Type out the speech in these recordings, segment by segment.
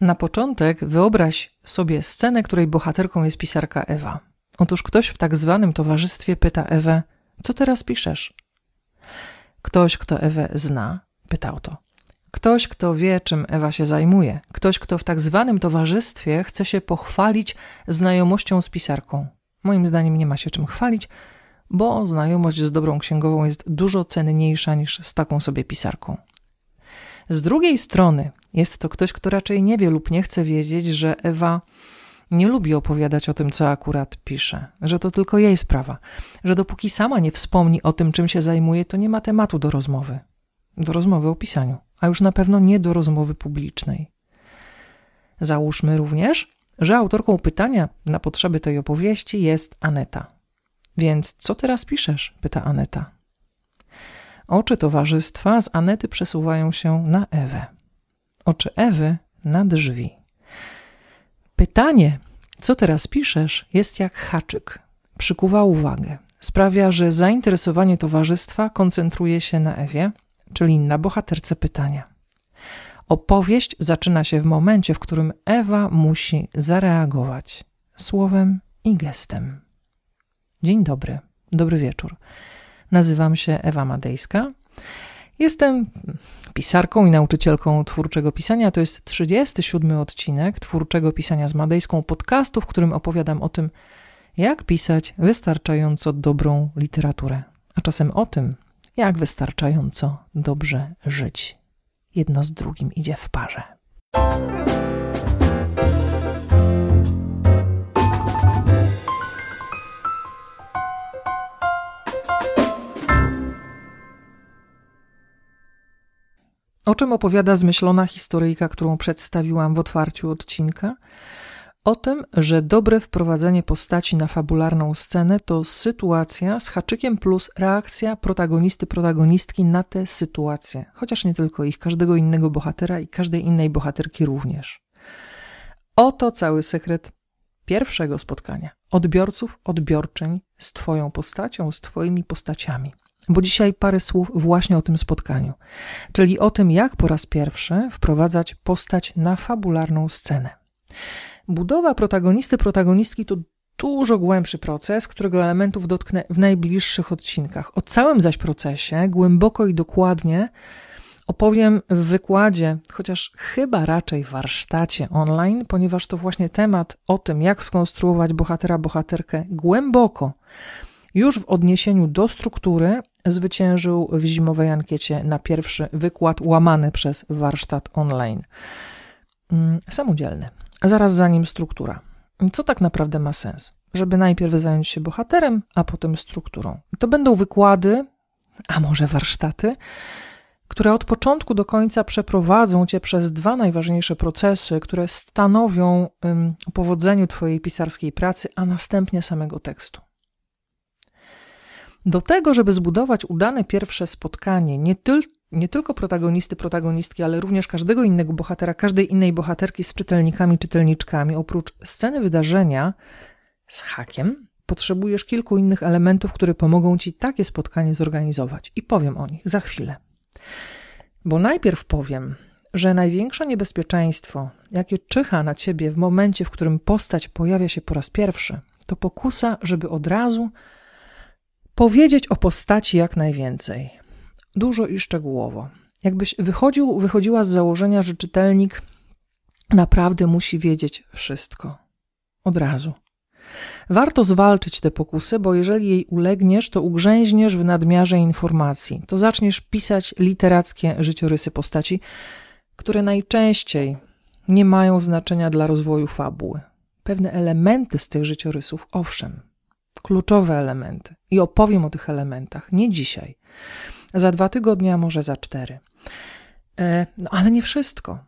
Na początek wyobraź sobie scenę, której bohaterką jest pisarka Ewa. Otóż ktoś w tak zwanym towarzystwie pyta Ewę, co teraz piszesz? Ktoś, kto Ewę zna, pyta o to. Ktoś, kto wie, czym Ewa się zajmuje. Ktoś, kto w tak zwanym towarzystwie chce się pochwalić znajomością z pisarką. Moim zdaniem nie ma się czym chwalić, bo znajomość z dobrą księgową jest dużo cenniejsza niż z taką sobie pisarką. Z drugiej strony jest to ktoś, kto raczej nie wie lub nie chce wiedzieć, że Ewa nie lubi opowiadać o tym, co akurat pisze, że to tylko jej sprawa, że dopóki sama nie wspomni o tym, czym się zajmuje, to nie ma tematu do rozmowy. Do rozmowy o pisaniu, a już na pewno nie do rozmowy publicznej. Załóżmy również, że autorką pytania na potrzeby tej opowieści jest Aneta. Więc co teraz piszesz? pyta Aneta. Oczy towarzystwa z Anety przesuwają się na Ewę. Oczy Ewy na drzwi. Pytanie, co teraz piszesz, jest jak haczyk. Przykuwa uwagę. Sprawia, że zainteresowanie towarzystwa koncentruje się na Ewie, czyli na bohaterce pytania. Opowieść zaczyna się w momencie, w którym Ewa musi zareagować słowem i gestem. Dzień dobry, dobry wieczór. Nazywam się Ewa Madejska. Jestem pisarką i nauczycielką twórczego pisania. To jest 37 odcinek twórczego pisania z Madejską podcastu, w którym opowiadam o tym, jak pisać wystarczająco dobrą literaturę, a czasem o tym, jak wystarczająco dobrze żyć. Jedno z drugim idzie w parze. O czym opowiada zmyślona historyjka, którą przedstawiłam w otwarciu odcinka? O tym, że dobre wprowadzenie postaci na fabularną scenę to sytuacja z haczykiem plus reakcja protagonisty, protagonistki na tę sytuację. Chociaż nie tylko ich, każdego innego bohatera i każdej innej bohaterki również. Oto cały sekret pierwszego spotkania. Odbiorców, odbiorczyń z Twoją postacią, z Twoimi postaciami bo dzisiaj parę słów właśnie o tym spotkaniu, czyli o tym, jak po raz pierwszy wprowadzać postać na fabularną scenę. Budowa protagonisty, protagonistki to dużo głębszy proces, którego elementów dotknę w najbliższych odcinkach. O całym zaś procesie głęboko i dokładnie opowiem w wykładzie, chociaż chyba raczej warsztacie online, ponieważ to właśnie temat o tym, jak skonstruować bohatera, bohaterkę głęboko, już w odniesieniu do struktury zwyciężył w zimowej ankiecie na pierwszy wykład łamany przez warsztat online. Mm, samodzielny. Zaraz za nim struktura. Co tak naprawdę ma sens? Żeby najpierw zająć się bohaterem, a potem strukturą. To będą wykłady, a może warsztaty, które od początku do końca przeprowadzą cię przez dwa najważniejsze procesy, które stanowią um, powodzeniu twojej pisarskiej pracy, a następnie samego tekstu. Do tego, żeby zbudować udane pierwsze spotkanie, nie, tyl, nie tylko protagonisty, protagonistki, ale również każdego innego bohatera, każdej innej bohaterki z czytelnikami, czytelniczkami, oprócz sceny wydarzenia z hakiem, potrzebujesz kilku innych elementów, które pomogą ci takie spotkanie zorganizować. I powiem o nich za chwilę. Bo najpierw powiem, że największe niebezpieczeństwo, jakie czyha na ciebie w momencie, w którym postać pojawia się po raz pierwszy, to pokusa, żeby od razu Powiedzieć o postaci jak najwięcej. Dużo i szczegółowo. Jakbyś wychodził, wychodziła z założenia, że czytelnik naprawdę musi wiedzieć wszystko. Od razu. Warto zwalczyć te pokusy, bo jeżeli jej ulegniesz, to ugrzęźniesz w nadmiarze informacji. To zaczniesz pisać literackie życiorysy postaci, które najczęściej nie mają znaczenia dla rozwoju fabuły. Pewne elementy z tych życiorysów, owszem, kluczowe elementy i opowiem o tych elementach. Nie dzisiaj. Za dwa tygodnie, a może za cztery. E, no ale nie wszystko.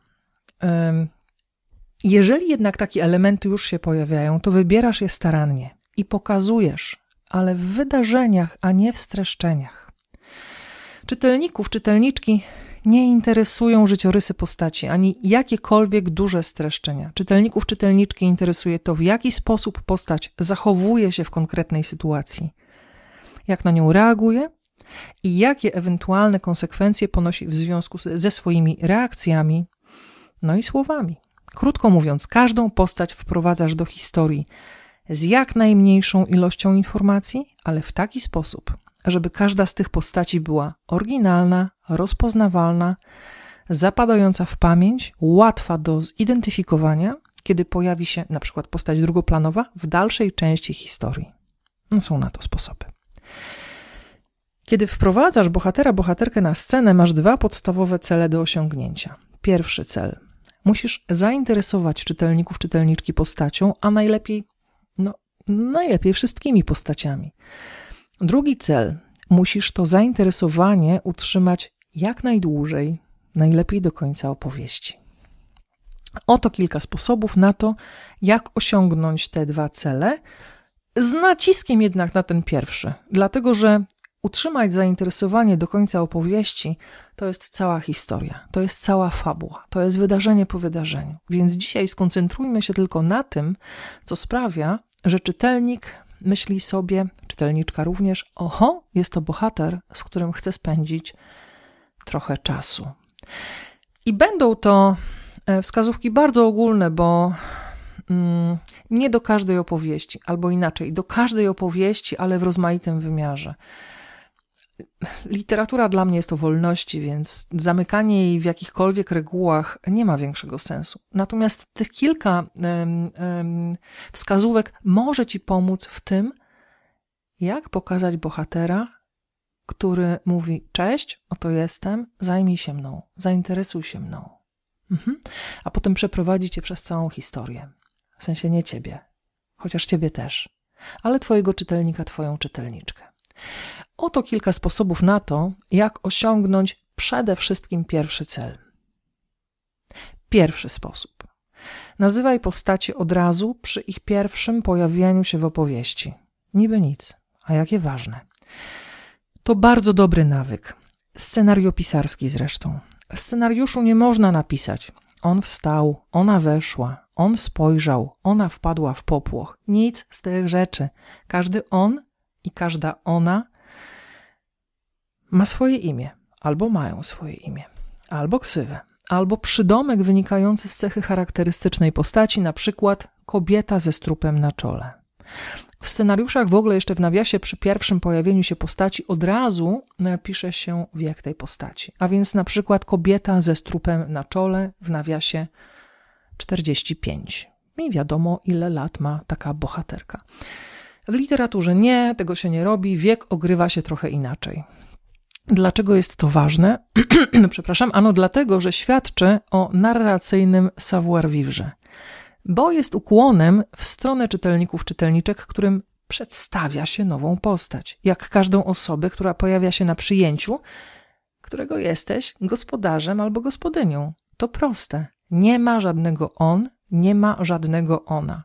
Jeżeli jednak takie elementy już się pojawiają, to wybierasz je starannie i pokazujesz, ale w wydarzeniach, a nie w streszczeniach. Czytelników, czytelniczki nie interesują życiorysy postaci, ani jakiekolwiek duże streszczenia. Czytelników, czytelniczki interesuje to, w jaki sposób postać zachowuje się w konkretnej sytuacji, jak na nią reaguje i jakie ewentualne konsekwencje ponosi w związku ze swoimi reakcjami, no i słowami. Krótko mówiąc, każdą postać wprowadzasz do historii z jak najmniejszą ilością informacji, ale w taki sposób, żeby każda z tych postaci była oryginalna, rozpoznawalna, zapadająca w pamięć, łatwa do zidentyfikowania, kiedy pojawi się na przykład postać drugoplanowa w dalszej części historii. Są na to sposoby. Kiedy wprowadzasz bohatera, bohaterkę na scenę, masz dwa podstawowe cele do osiągnięcia. Pierwszy cel. Musisz zainteresować czytelników, czytelniczki postacią, a najlepiej, no, najlepiej wszystkimi postaciami. Drugi cel. Musisz to zainteresowanie utrzymać jak najdłużej, najlepiej do końca opowieści. Oto kilka sposobów na to, jak osiągnąć te dwa cele, z naciskiem jednak na ten pierwszy, dlatego że utrzymać zainteresowanie do końca opowieści to jest cała historia, to jest cała fabuła, to jest wydarzenie po wydarzeniu. Więc dzisiaj skoncentrujmy się tylko na tym, co sprawia, że czytelnik myśli sobie, czytelniczka również, oho, jest to bohater, z którym chcę spędzić trochę czasu. I będą to e, wskazówki bardzo ogólne, bo mm, nie do każdej opowieści, albo inaczej, do każdej opowieści, ale w rozmaitym wymiarze. Literatura dla mnie jest to wolności, więc zamykanie jej w jakichkolwiek regułach nie ma większego sensu. Natomiast tych kilka wskazówek może ci pomóc w tym, jak pokazać bohatera, który mówi: Cześć, oto jestem, zajmij się mną, zainteresuj się mną. Mhm. A potem przeprowadzi cię przez całą historię. W sensie nie ciebie, chociaż ciebie też, ale twojego czytelnika, twoją czytelniczkę. Oto kilka sposobów na to, jak osiągnąć przede wszystkim pierwszy cel. Pierwszy sposób. Nazywaj postacie od razu przy ich pierwszym pojawieniu się w opowieści. Niby nic, a jakie ważne. To bardzo dobry nawyk. Scenariopisarski zresztą. W scenariuszu nie można napisać: On wstał, ona weszła, on spojrzał, ona wpadła w popłoch. Nic z tych rzeczy. Każdy on i każda ona ma swoje imię, albo mają swoje imię, albo ksywę, albo przydomek wynikający z cechy charakterystycznej postaci, na przykład kobieta ze strupem na czole. W scenariuszach w ogóle jeszcze w nawiasie przy pierwszym pojawieniu się postaci od razu e, pisze się wiek tej postaci. A więc na przykład kobieta ze strupem na czole w nawiasie 45. I wiadomo, ile lat ma taka bohaterka. W literaturze nie, tego się nie robi, wiek ogrywa się trochę inaczej. Dlaczego jest to ważne? no, przepraszam, ano dlatego, że świadczy o narracyjnym savoir-vivre, bo jest ukłonem w stronę czytelników, czytelniczek, którym przedstawia się nową postać, jak każdą osobę, która pojawia się na przyjęciu, którego jesteś gospodarzem albo gospodynią. To proste. Nie ma żadnego on, nie ma żadnego ona.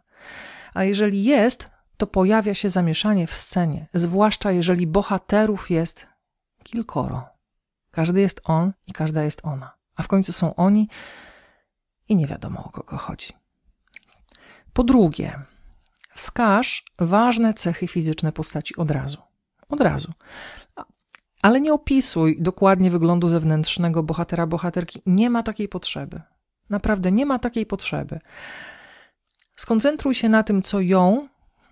A jeżeli jest, to pojawia się zamieszanie w scenie, zwłaszcza jeżeli bohaterów jest kilkoro. Każdy jest on i każda jest ona, a w końcu są oni i nie wiadomo o kogo chodzi. Po drugie, wskaż ważne cechy fizyczne postaci od razu. Od razu. Ale nie opisuj dokładnie wyglądu zewnętrznego bohatera, bohaterki. Nie ma takiej potrzeby. Naprawdę nie ma takiej potrzeby. Skoncentruj się na tym, co ją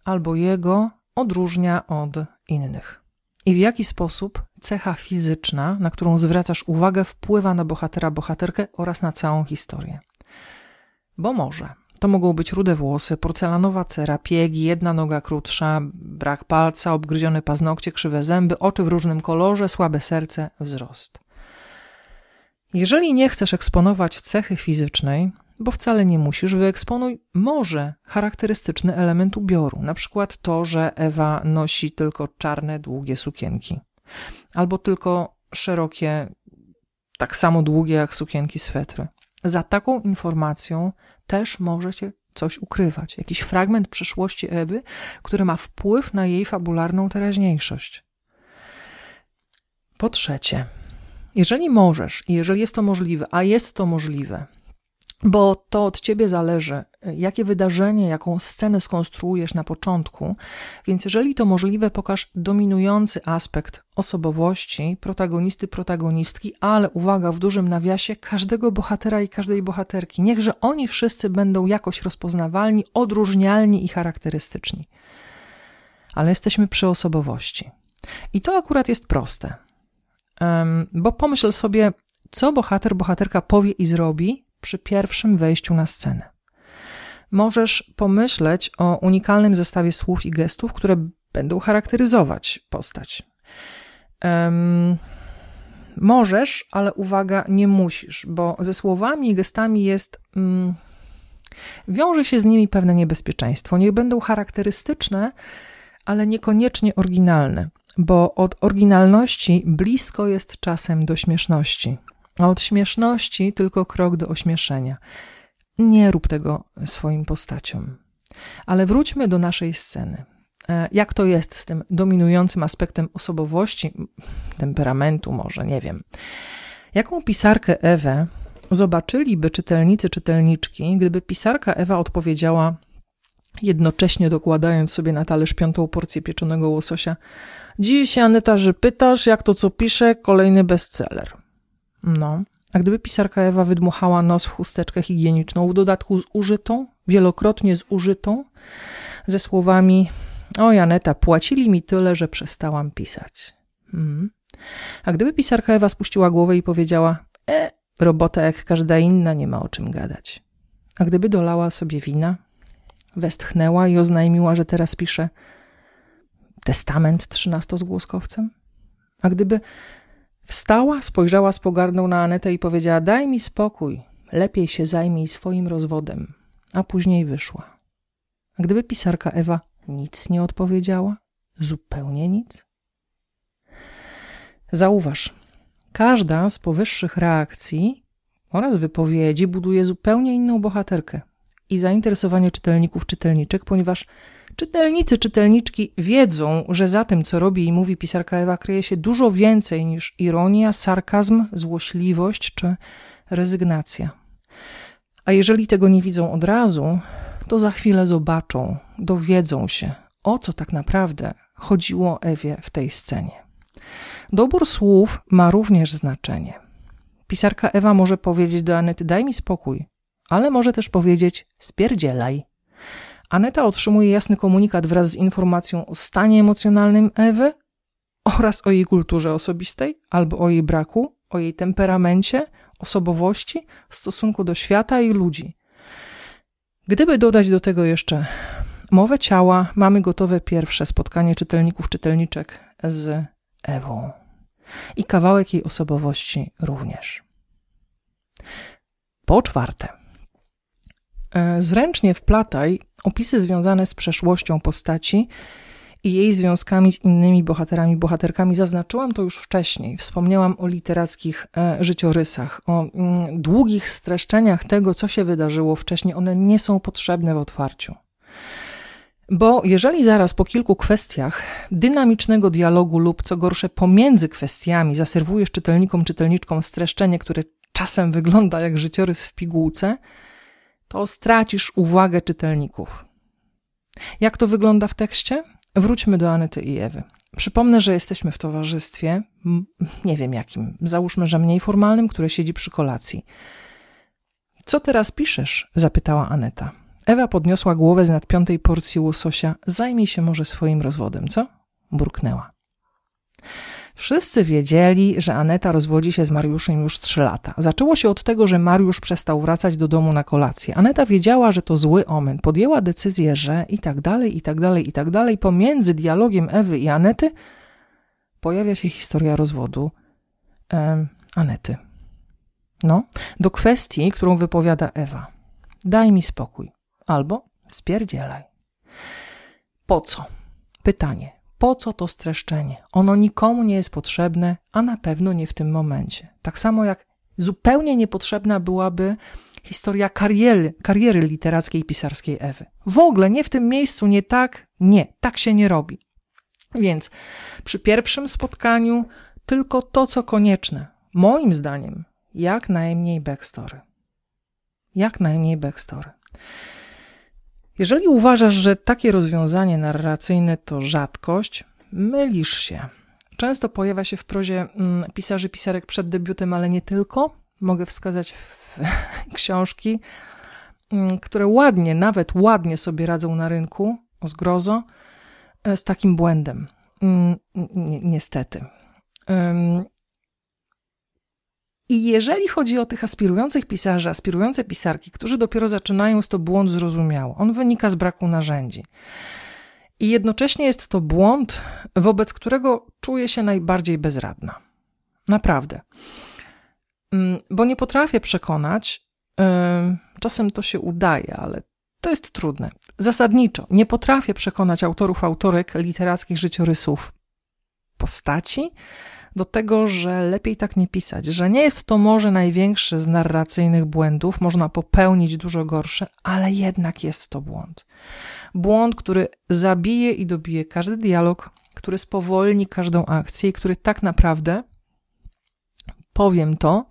albo jego odróżnia od innych. I w jaki sposób cecha fizyczna, na którą zwracasz uwagę, wpływa na bohatera, bohaterkę oraz na całą historię. Bo może. To mogą być rude włosy, porcelanowa cera, piegi, jedna noga krótsza, brak palca, obgryzione paznokcie, krzywe zęby, oczy w różnym kolorze, słabe serce, wzrost. Jeżeli nie chcesz eksponować cechy fizycznej, bo wcale nie musisz, wyeksponuj może charakterystyczny element ubioru, na przykład to, że Ewa nosi tylko czarne, długie sukienki, albo tylko szerokie, tak samo długie jak sukienki swetry. Za taką informacją też może się coś ukrywać, jakiś fragment przeszłości Ewy, który ma wpływ na jej fabularną teraźniejszość. Po trzecie, jeżeli możesz i jeżeli jest to możliwe, a jest to możliwe, bo to od ciebie zależy, jakie wydarzenie, jaką scenę skonstruujesz na początku. Więc jeżeli to możliwe, pokaż dominujący aspekt osobowości protagonisty, protagonistki, ale uwaga, w dużym nawiasie każdego bohatera i każdej bohaterki. Niechże oni wszyscy będą jakoś rozpoznawalni, odróżnialni i charakterystyczni. Ale jesteśmy przy osobowości. I to akurat jest proste. Bo pomyśl sobie, co bohater, bohaterka powie i zrobi przy pierwszym wejściu na scenę. Możesz pomyśleć o unikalnym zestawie słów i gestów, które będą charakteryzować postać. Um, możesz, ale uwaga, nie musisz, bo ze słowami i gestami jest. Um, wiąże się z nimi pewne niebezpieczeństwo. Niech będą charakterystyczne, ale niekoniecznie oryginalne, bo od oryginalności blisko jest czasem do śmieszności a od śmieszności tylko krok do ośmieszenia. Nie rób tego swoim postaciom. Ale wróćmy do naszej sceny. E, jak to jest z tym dominującym aspektem osobowości, temperamentu, może, nie wiem. Jaką pisarkę Ewę zobaczyliby czytelnicy, czytelniczki, gdyby pisarka Ewa odpowiedziała, jednocześnie dokładając sobie na talerz piątą porcję pieczonego łososia: Dziś, Aneta, że pytasz, jak to co pisze, kolejny bestseller. No. A gdyby pisarka Ewa wydmuchała nos w chusteczkę higieniczną, w dodatku zużytą, wielokrotnie zużytą, ze słowami: O, Janeta, płacili mi tyle, że przestałam pisać. Hmm. A gdyby pisarka Ewa spuściła głowę i powiedziała: E, robota jak każda inna, nie ma o czym gadać. A gdyby dolała sobie wina, westchnęła i oznajmiła, że teraz pisze testament trzynastozgłoskowcem? A gdyby Wstała, spojrzała z pogardą na Anetę i powiedziała: Daj mi spokój, lepiej się zajmij swoim rozwodem. A później wyszła. A gdyby pisarka Ewa nic nie odpowiedziała, zupełnie nic? Zauważ, każda z powyższych reakcji oraz wypowiedzi buduje zupełnie inną bohaterkę i zainteresowanie czytelników, czytelniczek, ponieważ Czytelnicy, czytelniczki wiedzą, że za tym, co robi i mówi pisarka Ewa, kryje się dużo więcej niż ironia, sarkazm, złośliwość czy rezygnacja. A jeżeli tego nie widzą od razu, to za chwilę zobaczą, dowiedzą się, o co tak naprawdę chodziło Ewie w tej scenie. Dobór słów ma również znaczenie. Pisarka Ewa może powiedzieć do Anety: Daj mi spokój, ale może też powiedzieć: Spierdzielaj. Aneta otrzymuje jasny komunikat wraz z informacją o stanie emocjonalnym Ewy oraz o jej kulturze osobistej albo o jej braku, o jej temperamencie, osobowości, stosunku do świata i ludzi. Gdyby dodać do tego jeszcze mowę ciała, mamy gotowe pierwsze spotkanie czytelników, czytelniczek z Ewą. I kawałek jej osobowości również. Po czwarte, zręcznie wplataj opisy związane z przeszłością postaci i jej związkami z innymi bohaterami, bohaterkami. Zaznaczyłam to już wcześniej. Wspomniałam o literackich e, życiorysach, o mm, długich streszczeniach tego, co się wydarzyło wcześniej. One nie są potrzebne w otwarciu. Bo jeżeli zaraz po kilku kwestiach dynamicznego dialogu lub co gorsze pomiędzy kwestiami zaserwujesz czytelnikom, czytelniczkom streszczenie, które czasem wygląda jak życiorys w pigułce, to stracisz uwagę czytelników. Jak to wygląda w tekście? Wróćmy do Anety i Ewy. Przypomnę, że jesteśmy w towarzystwie, nie wiem jakim, załóżmy, że mniej formalnym, które siedzi przy kolacji. Co teraz piszesz? zapytała Aneta. Ewa podniosła głowę z nadpiątej porcji łososia. Zajmij się może swoim rozwodem, co? Burknęła. Wszyscy wiedzieli, że Aneta rozwodzi się z Mariuszem już trzy lata. Zaczęło się od tego, że Mariusz przestał wracać do domu na kolację. Aneta wiedziała, że to zły omen. Podjęła decyzję, że i tak dalej, i tak dalej, i tak dalej. Pomiędzy dialogiem Ewy i Anety pojawia się historia rozwodu em, Anety. No, do kwestii, którą wypowiada Ewa. Daj mi spokój. Albo spierdzielaj. Po co? Pytanie po co to streszczenie? Ono nikomu nie jest potrzebne, a na pewno nie w tym momencie. Tak samo jak zupełnie niepotrzebna byłaby historia kariery, kariery literackiej i pisarskiej Ewy. W ogóle nie w tym miejscu, nie tak, nie, tak się nie robi. Więc przy pierwszym spotkaniu tylko to, co konieczne. Moim zdaniem, jak najmniej backstory. Jak najmniej backstory. Jeżeli uważasz, że takie rozwiązanie narracyjne to rzadkość, mylisz się. Często pojawia się w prozie mm, pisarzy, pisarek przed debiutem, ale nie tylko. Mogę wskazać książki, mm, które ładnie, nawet ładnie sobie radzą na rynku, o zgrozo, e, z takim błędem. Mm, niestety. I jeżeli chodzi o tych aspirujących pisarzy, aspirujące pisarki, którzy dopiero zaczynają, jest to błąd zrozumiały. On wynika z braku narzędzi. I jednocześnie jest to błąd, wobec którego czuję się najbardziej bezradna. Naprawdę. Mm, bo nie potrafię przekonać, czasem to się udaje, ale to jest trudne. Zasadniczo nie potrafię przekonać autorów, autorek literackich życiorysów postaci, do tego, że lepiej tak nie pisać, że nie jest to może największy z narracyjnych błędów, można popełnić dużo gorsze, ale jednak jest to błąd. Błąd, który zabije i dobije każdy dialog, który spowolni każdą akcję i który tak naprawdę, powiem to,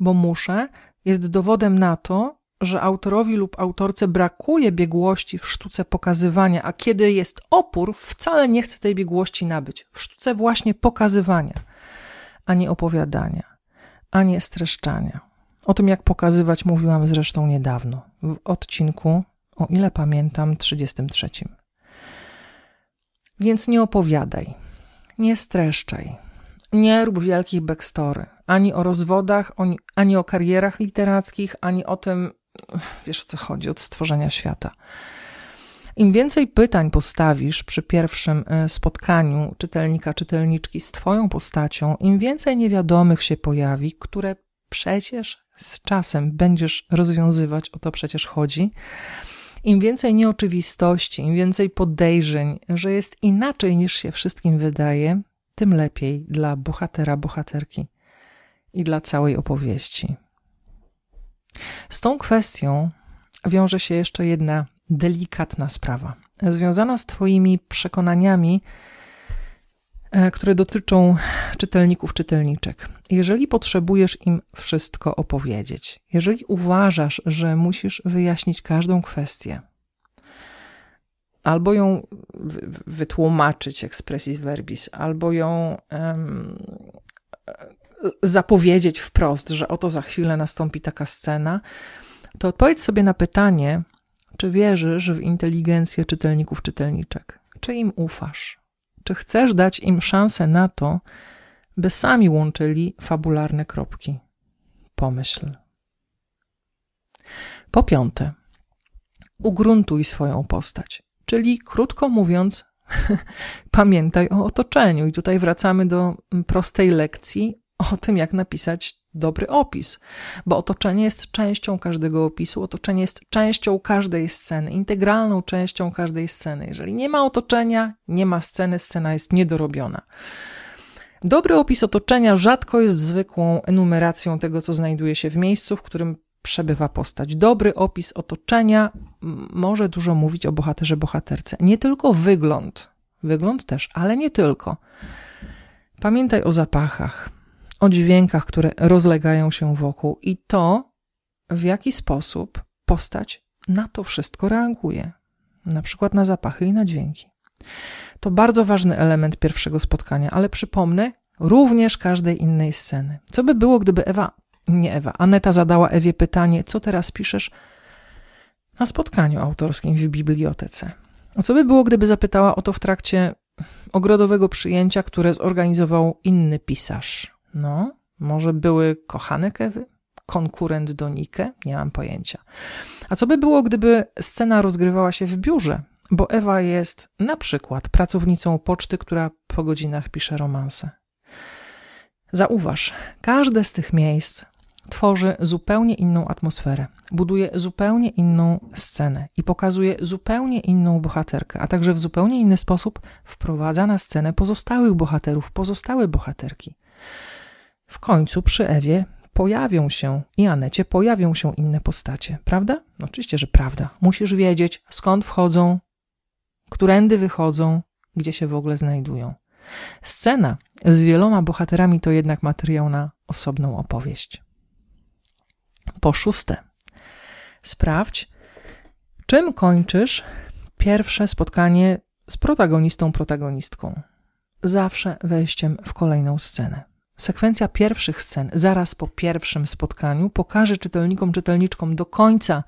bo muszę, jest dowodem na to, że autorowi lub autorce brakuje biegłości w sztuce pokazywania, a kiedy jest opór, wcale nie chce tej biegłości nabyć. W sztuce właśnie pokazywania ani opowiadania, ani streszczania. O tym, jak pokazywać, mówiłam zresztą niedawno, w odcinku, o ile pamiętam, 33. Więc nie opowiadaj, nie streszczaj, nie rób wielkich backstory, ani o rozwodach, ani o karierach literackich, ani o tym, wiesz o co chodzi, od stworzenia świata. Im więcej pytań postawisz przy pierwszym e, spotkaniu czytelnika, czytelniczki z Twoją postacią, im więcej niewiadomych się pojawi, które przecież z czasem będziesz rozwiązywać, o to przecież chodzi. Im więcej nieoczywistości, im więcej podejrzeń, że jest inaczej niż się wszystkim wydaje, tym lepiej dla bohatera, bohaterki i dla całej opowieści. Z tą kwestią wiąże się jeszcze jedna delikatna sprawa, związana z Twoimi przekonaniami, e, które dotyczą czytelników, czytelniczek. Jeżeli potrzebujesz im wszystko opowiedzieć, jeżeli uważasz, że musisz wyjaśnić każdą kwestię, albo ją wytłumaczyć expressis verbis, albo ją um, zapowiedzieć wprost, że oto za chwilę nastąpi taka scena, to odpowiedz sobie na pytanie, czy wierzysz w inteligencję czytelników, czytelniczek? Czy im ufasz? Czy chcesz dać im szansę na to, by sami łączyli fabularne kropki? Pomyśl. Po piąte, ugruntuj swoją postać. Czyli, krótko mówiąc, pamiętaj o otoczeniu. I tutaj wracamy do prostej lekcji o tym, jak napisać dobry opis, bo otoczenie jest częścią każdego opisu, otoczenie jest częścią każdej sceny, integralną częścią każdej sceny. Jeżeli nie ma otoczenia, nie ma sceny, scena jest niedorobiona. Dobry opis otoczenia rzadko jest zwykłą enumeracją tego, co znajduje się w miejscu, w którym przebywa postać. Dobry opis otoczenia może dużo mówić o bohaterze, bohaterce. Nie tylko wygląd, wygląd też, ale nie tylko. Pamiętaj o zapachach, o dźwiękach, które rozlegają się wokół i to, w jaki sposób postać na to wszystko reaguje, na przykład na zapachy i na dźwięki. To bardzo ważny element pierwszego spotkania, ale przypomnę, również każdej innej sceny. Co by było, gdyby Ewa, nie Ewa, Aneta zadała Ewie pytanie, co teraz piszesz na spotkaniu autorskim w bibliotece? A co by było, gdyby zapytała o to w trakcie ogrodowego przyjęcia, które zorganizował inny pisarz? No, może były kochanek Ewy? Konkurent do Nike? Nie mam pojęcia. A co by było, gdyby scena rozgrywała się w biurze? Bo Ewa jest na przykład pracownicą poczty, która po godzinach pisze romanse. Zauważ, każde z tych miejsc tworzy zupełnie inną atmosferę, buduje zupełnie inną scenę i pokazuje zupełnie inną bohaterkę, a także w zupełnie inny sposób wprowadza na scenę pozostałych bohaterów, pozostałe bohaterki. W końcu przy Ewie pojawią się i Anecie pojawią się inne postacie, prawda? No oczywiście, że prawda. Musisz wiedzieć, skąd wchodzą, którędy wychodzą, gdzie się w ogóle znajdują. Scena z wieloma bohaterami to jednak materiał na osobną opowieść. Po szóste, Sprawdź, czym kończysz pierwsze spotkanie z protagonistą, protagonistką. Zawsze wejściem w kolejną scenę. Sekwencja pierwszych scen, zaraz po pierwszym spotkaniu, pokaże czytelnikom, czytelniczkom do końca,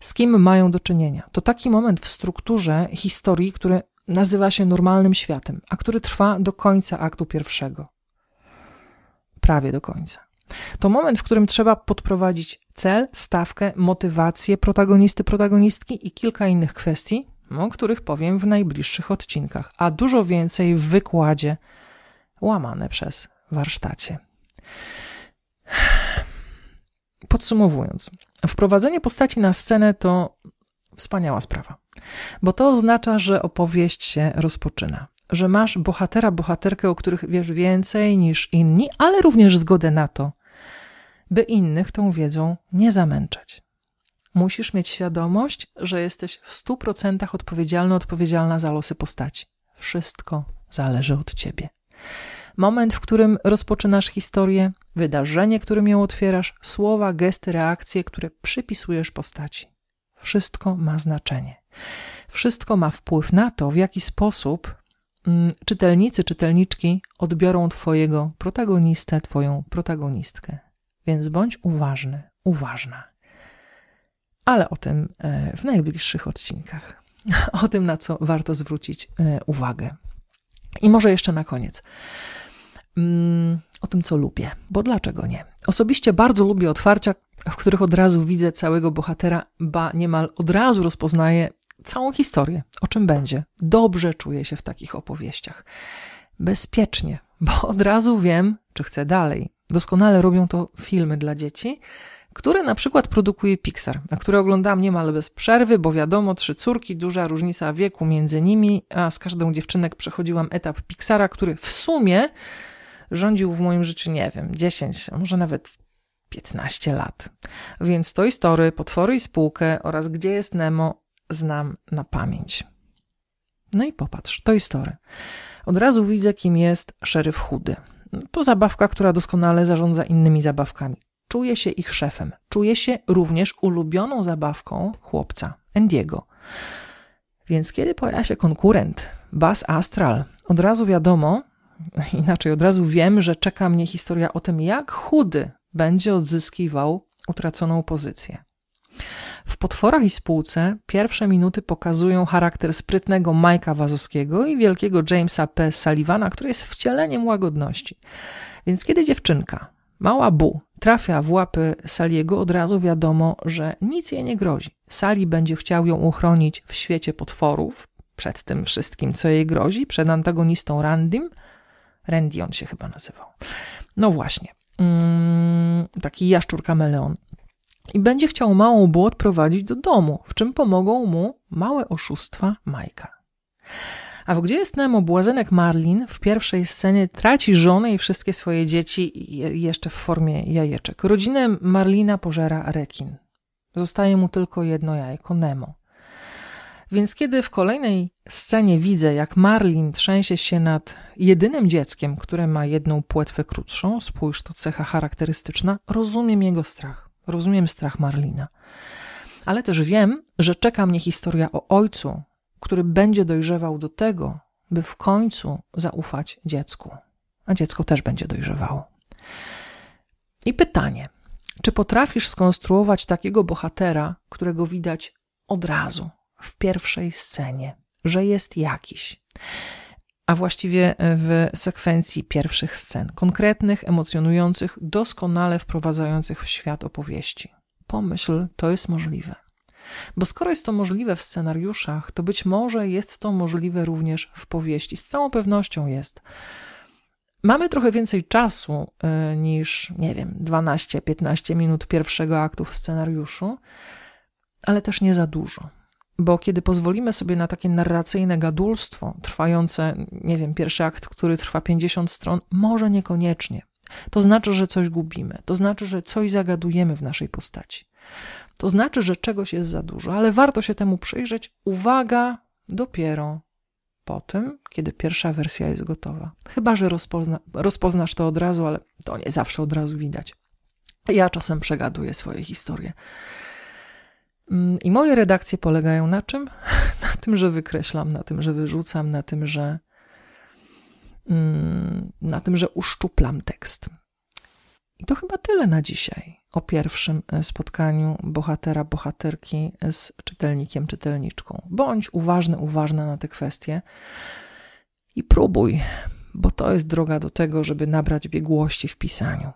z kim mają do czynienia. To taki moment w strukturze historii, który nazywa się normalnym światem, a który trwa do końca aktu pierwszego. Prawie do końca. To moment, w którym trzeba podprowadzić cel, stawkę, motywację protagonisty, protagonistki i kilka innych kwestii, o których powiem w najbliższych odcinkach, a dużo więcej w wykładzie łamane przez warsztacie. Podsumowując, wprowadzenie postaci na scenę to wspaniała sprawa, bo to oznacza, że opowieść się rozpoczyna, że masz bohatera, bohaterkę, o których wiesz więcej niż inni, ale również zgodę na to, by innych tą wiedzą nie zamęczać. Musisz mieć świadomość, że jesteś w stu procentach odpowiedzialny, odpowiedzialna za losy postaci. Wszystko zależy od ciebie. Moment, w którym rozpoczynasz historię, wydarzenie, którym ją otwierasz, słowa, gesty, reakcje, które przypisujesz postaci. Wszystko ma znaczenie. Wszystko ma wpływ na to, w jaki sposób mm, czytelnicy, czytelniczki odbiorą Twojego protagonistę, Twoją protagonistkę. Więc bądź uważny, uważna. Ale o tym e, w najbliższych odcinkach. O tym, na co warto zwrócić e, uwagę. I może jeszcze na koniec. Mm, o tym, co lubię, bo dlaczego nie? Osobiście bardzo lubię otwarcia, w których od razu widzę całego bohatera, ba niemal od razu rozpoznaję całą historię, o czym będzie. Dobrze czuję się w takich opowieściach. Bezpiecznie, bo od razu wiem, czy chcę dalej. Doskonale robią to filmy dla dzieci, które na przykład produkuje Pixar, a które oglądam niemal bez przerwy, bo wiadomo, trzy córki, duża różnica wieku między nimi, a z każdą dziewczynek przechodziłam etap Pixara, który w sumie rządził w moim życiu, nie wiem, 10, a może nawet 15 lat. Więc Toy Story, Potwory i Spółkę oraz Gdzie jest Nemo znam na pamięć. No i popatrz, Toy Story. Od razu widzę, kim jest szeryf chudy. To zabawka, która doskonale zarządza innymi zabawkami. Czuje się ich szefem. Czuje się również ulubioną zabawką chłopca, Endiego. Więc kiedy pojawia się konkurent, Bas Astral, od razu wiadomo, inaczej od razu wiem, że czeka mnie historia o tym, jak chudy będzie odzyskiwał utraconą pozycję. W Potworach i Spółce pierwsze minuty pokazują charakter sprytnego Majka Wazowskiego i wielkiego Jamesa P. Sullivana, który jest wcieleniem łagodności. Więc kiedy dziewczynka, mała Bu, trafia w łapy Saliego, od razu wiadomo, że nic jej nie grozi. Sali będzie chciał ją uchronić w świecie potworów, przed tym wszystkim, co jej grozi, przed antagonistą Randym. Randy on się chyba nazywał. No właśnie. Mm, taki jaszczur kameleon i będzie chciał małą błot prowadzić do domu, w czym pomogą mu małe oszustwa Majka. A w Gdzie jest Nemo, błazenek Marlin w pierwszej scenie traci żonę i wszystkie swoje dzieci jeszcze w formie jajeczek. Rodzinę Marlina pożera rekin. Zostaje mu tylko jedno jajko, Nemo. Więc kiedy w kolejnej scenie widzę, jak Marlin trzęsie się nad jedynym dzieckiem, które ma jedną płetwę krótszą, spójrz, to cecha charakterystyczna, rozumiem jego strach. Rozumiem strach Marlina. Ale też wiem, że czeka mnie historia o ojcu, który będzie dojrzewał do tego, by w końcu zaufać dziecku. A dziecko też będzie dojrzewało. I pytanie: czy potrafisz skonstruować takiego bohatera, którego widać od razu, w pierwszej scenie, że jest jakiś? a właściwie w sekwencji pierwszych scen, konkretnych, emocjonujących, doskonale wprowadzających w świat opowieści. Pomyśl, to jest możliwe. Bo skoro jest to możliwe w scenariuszach, to być może jest to możliwe również w powieści. Z całą pewnością jest. Mamy trochę więcej czasu y, niż, nie wiem, 12-15 minut pierwszego aktu w scenariuszu, ale też nie za dużo. Bo kiedy pozwolimy sobie na takie narracyjne gadulstwo, trwające, nie wiem, pierwszy akt, który trwa 50 stron, może niekoniecznie. To znaczy, że coś gubimy, to znaczy, że coś zagadujemy w naszej postaci. To znaczy, że czegoś jest za dużo, ale warto się temu przyjrzeć. Uwaga, dopiero po tym, kiedy pierwsza wersja jest gotowa. Chyba, że rozpozna, rozpoznasz to od razu, ale to nie zawsze od razu widać. Ja czasem przegaduję swoje historie. Mm, I moje redakcje polegają na czym? Na tym, że wykreślam, na tym, że wyrzucam, na tym, że mm, na tym, że uszczuplam tekst. I to chyba tyle na dzisiaj o pierwszym e, spotkaniu bohatera, bohaterki z czytelnikiem, czytelniczką. Bądź uważny, uważna na te kwestie i próbuj, bo to jest droga do tego, żeby nabrać biegłości w pisaniu.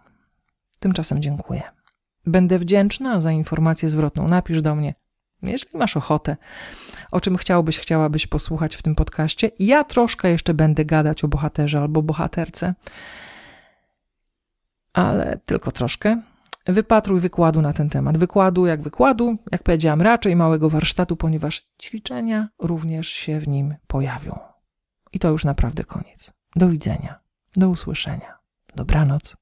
Tymczasem dziękuję. Będę wdzięczna za informację zwrotną. Napisz do mnie, jeśli masz ochotę, o czym chciałbyś, chciałabyś posłuchać w tym podcaście. Ja troszkę jeszcze będę gadać o bohaterze albo bohaterce, ale tylko troszkę. Wypatruj wykładu na ten temat. Wykładu jak wykładu, jak powiedziałam, raczej małego warsztatu, ponieważ ćwiczenia również się w nim pojawią. I to już naprawdę koniec. Do widzenia. Do usłyszenia. Dobranoc.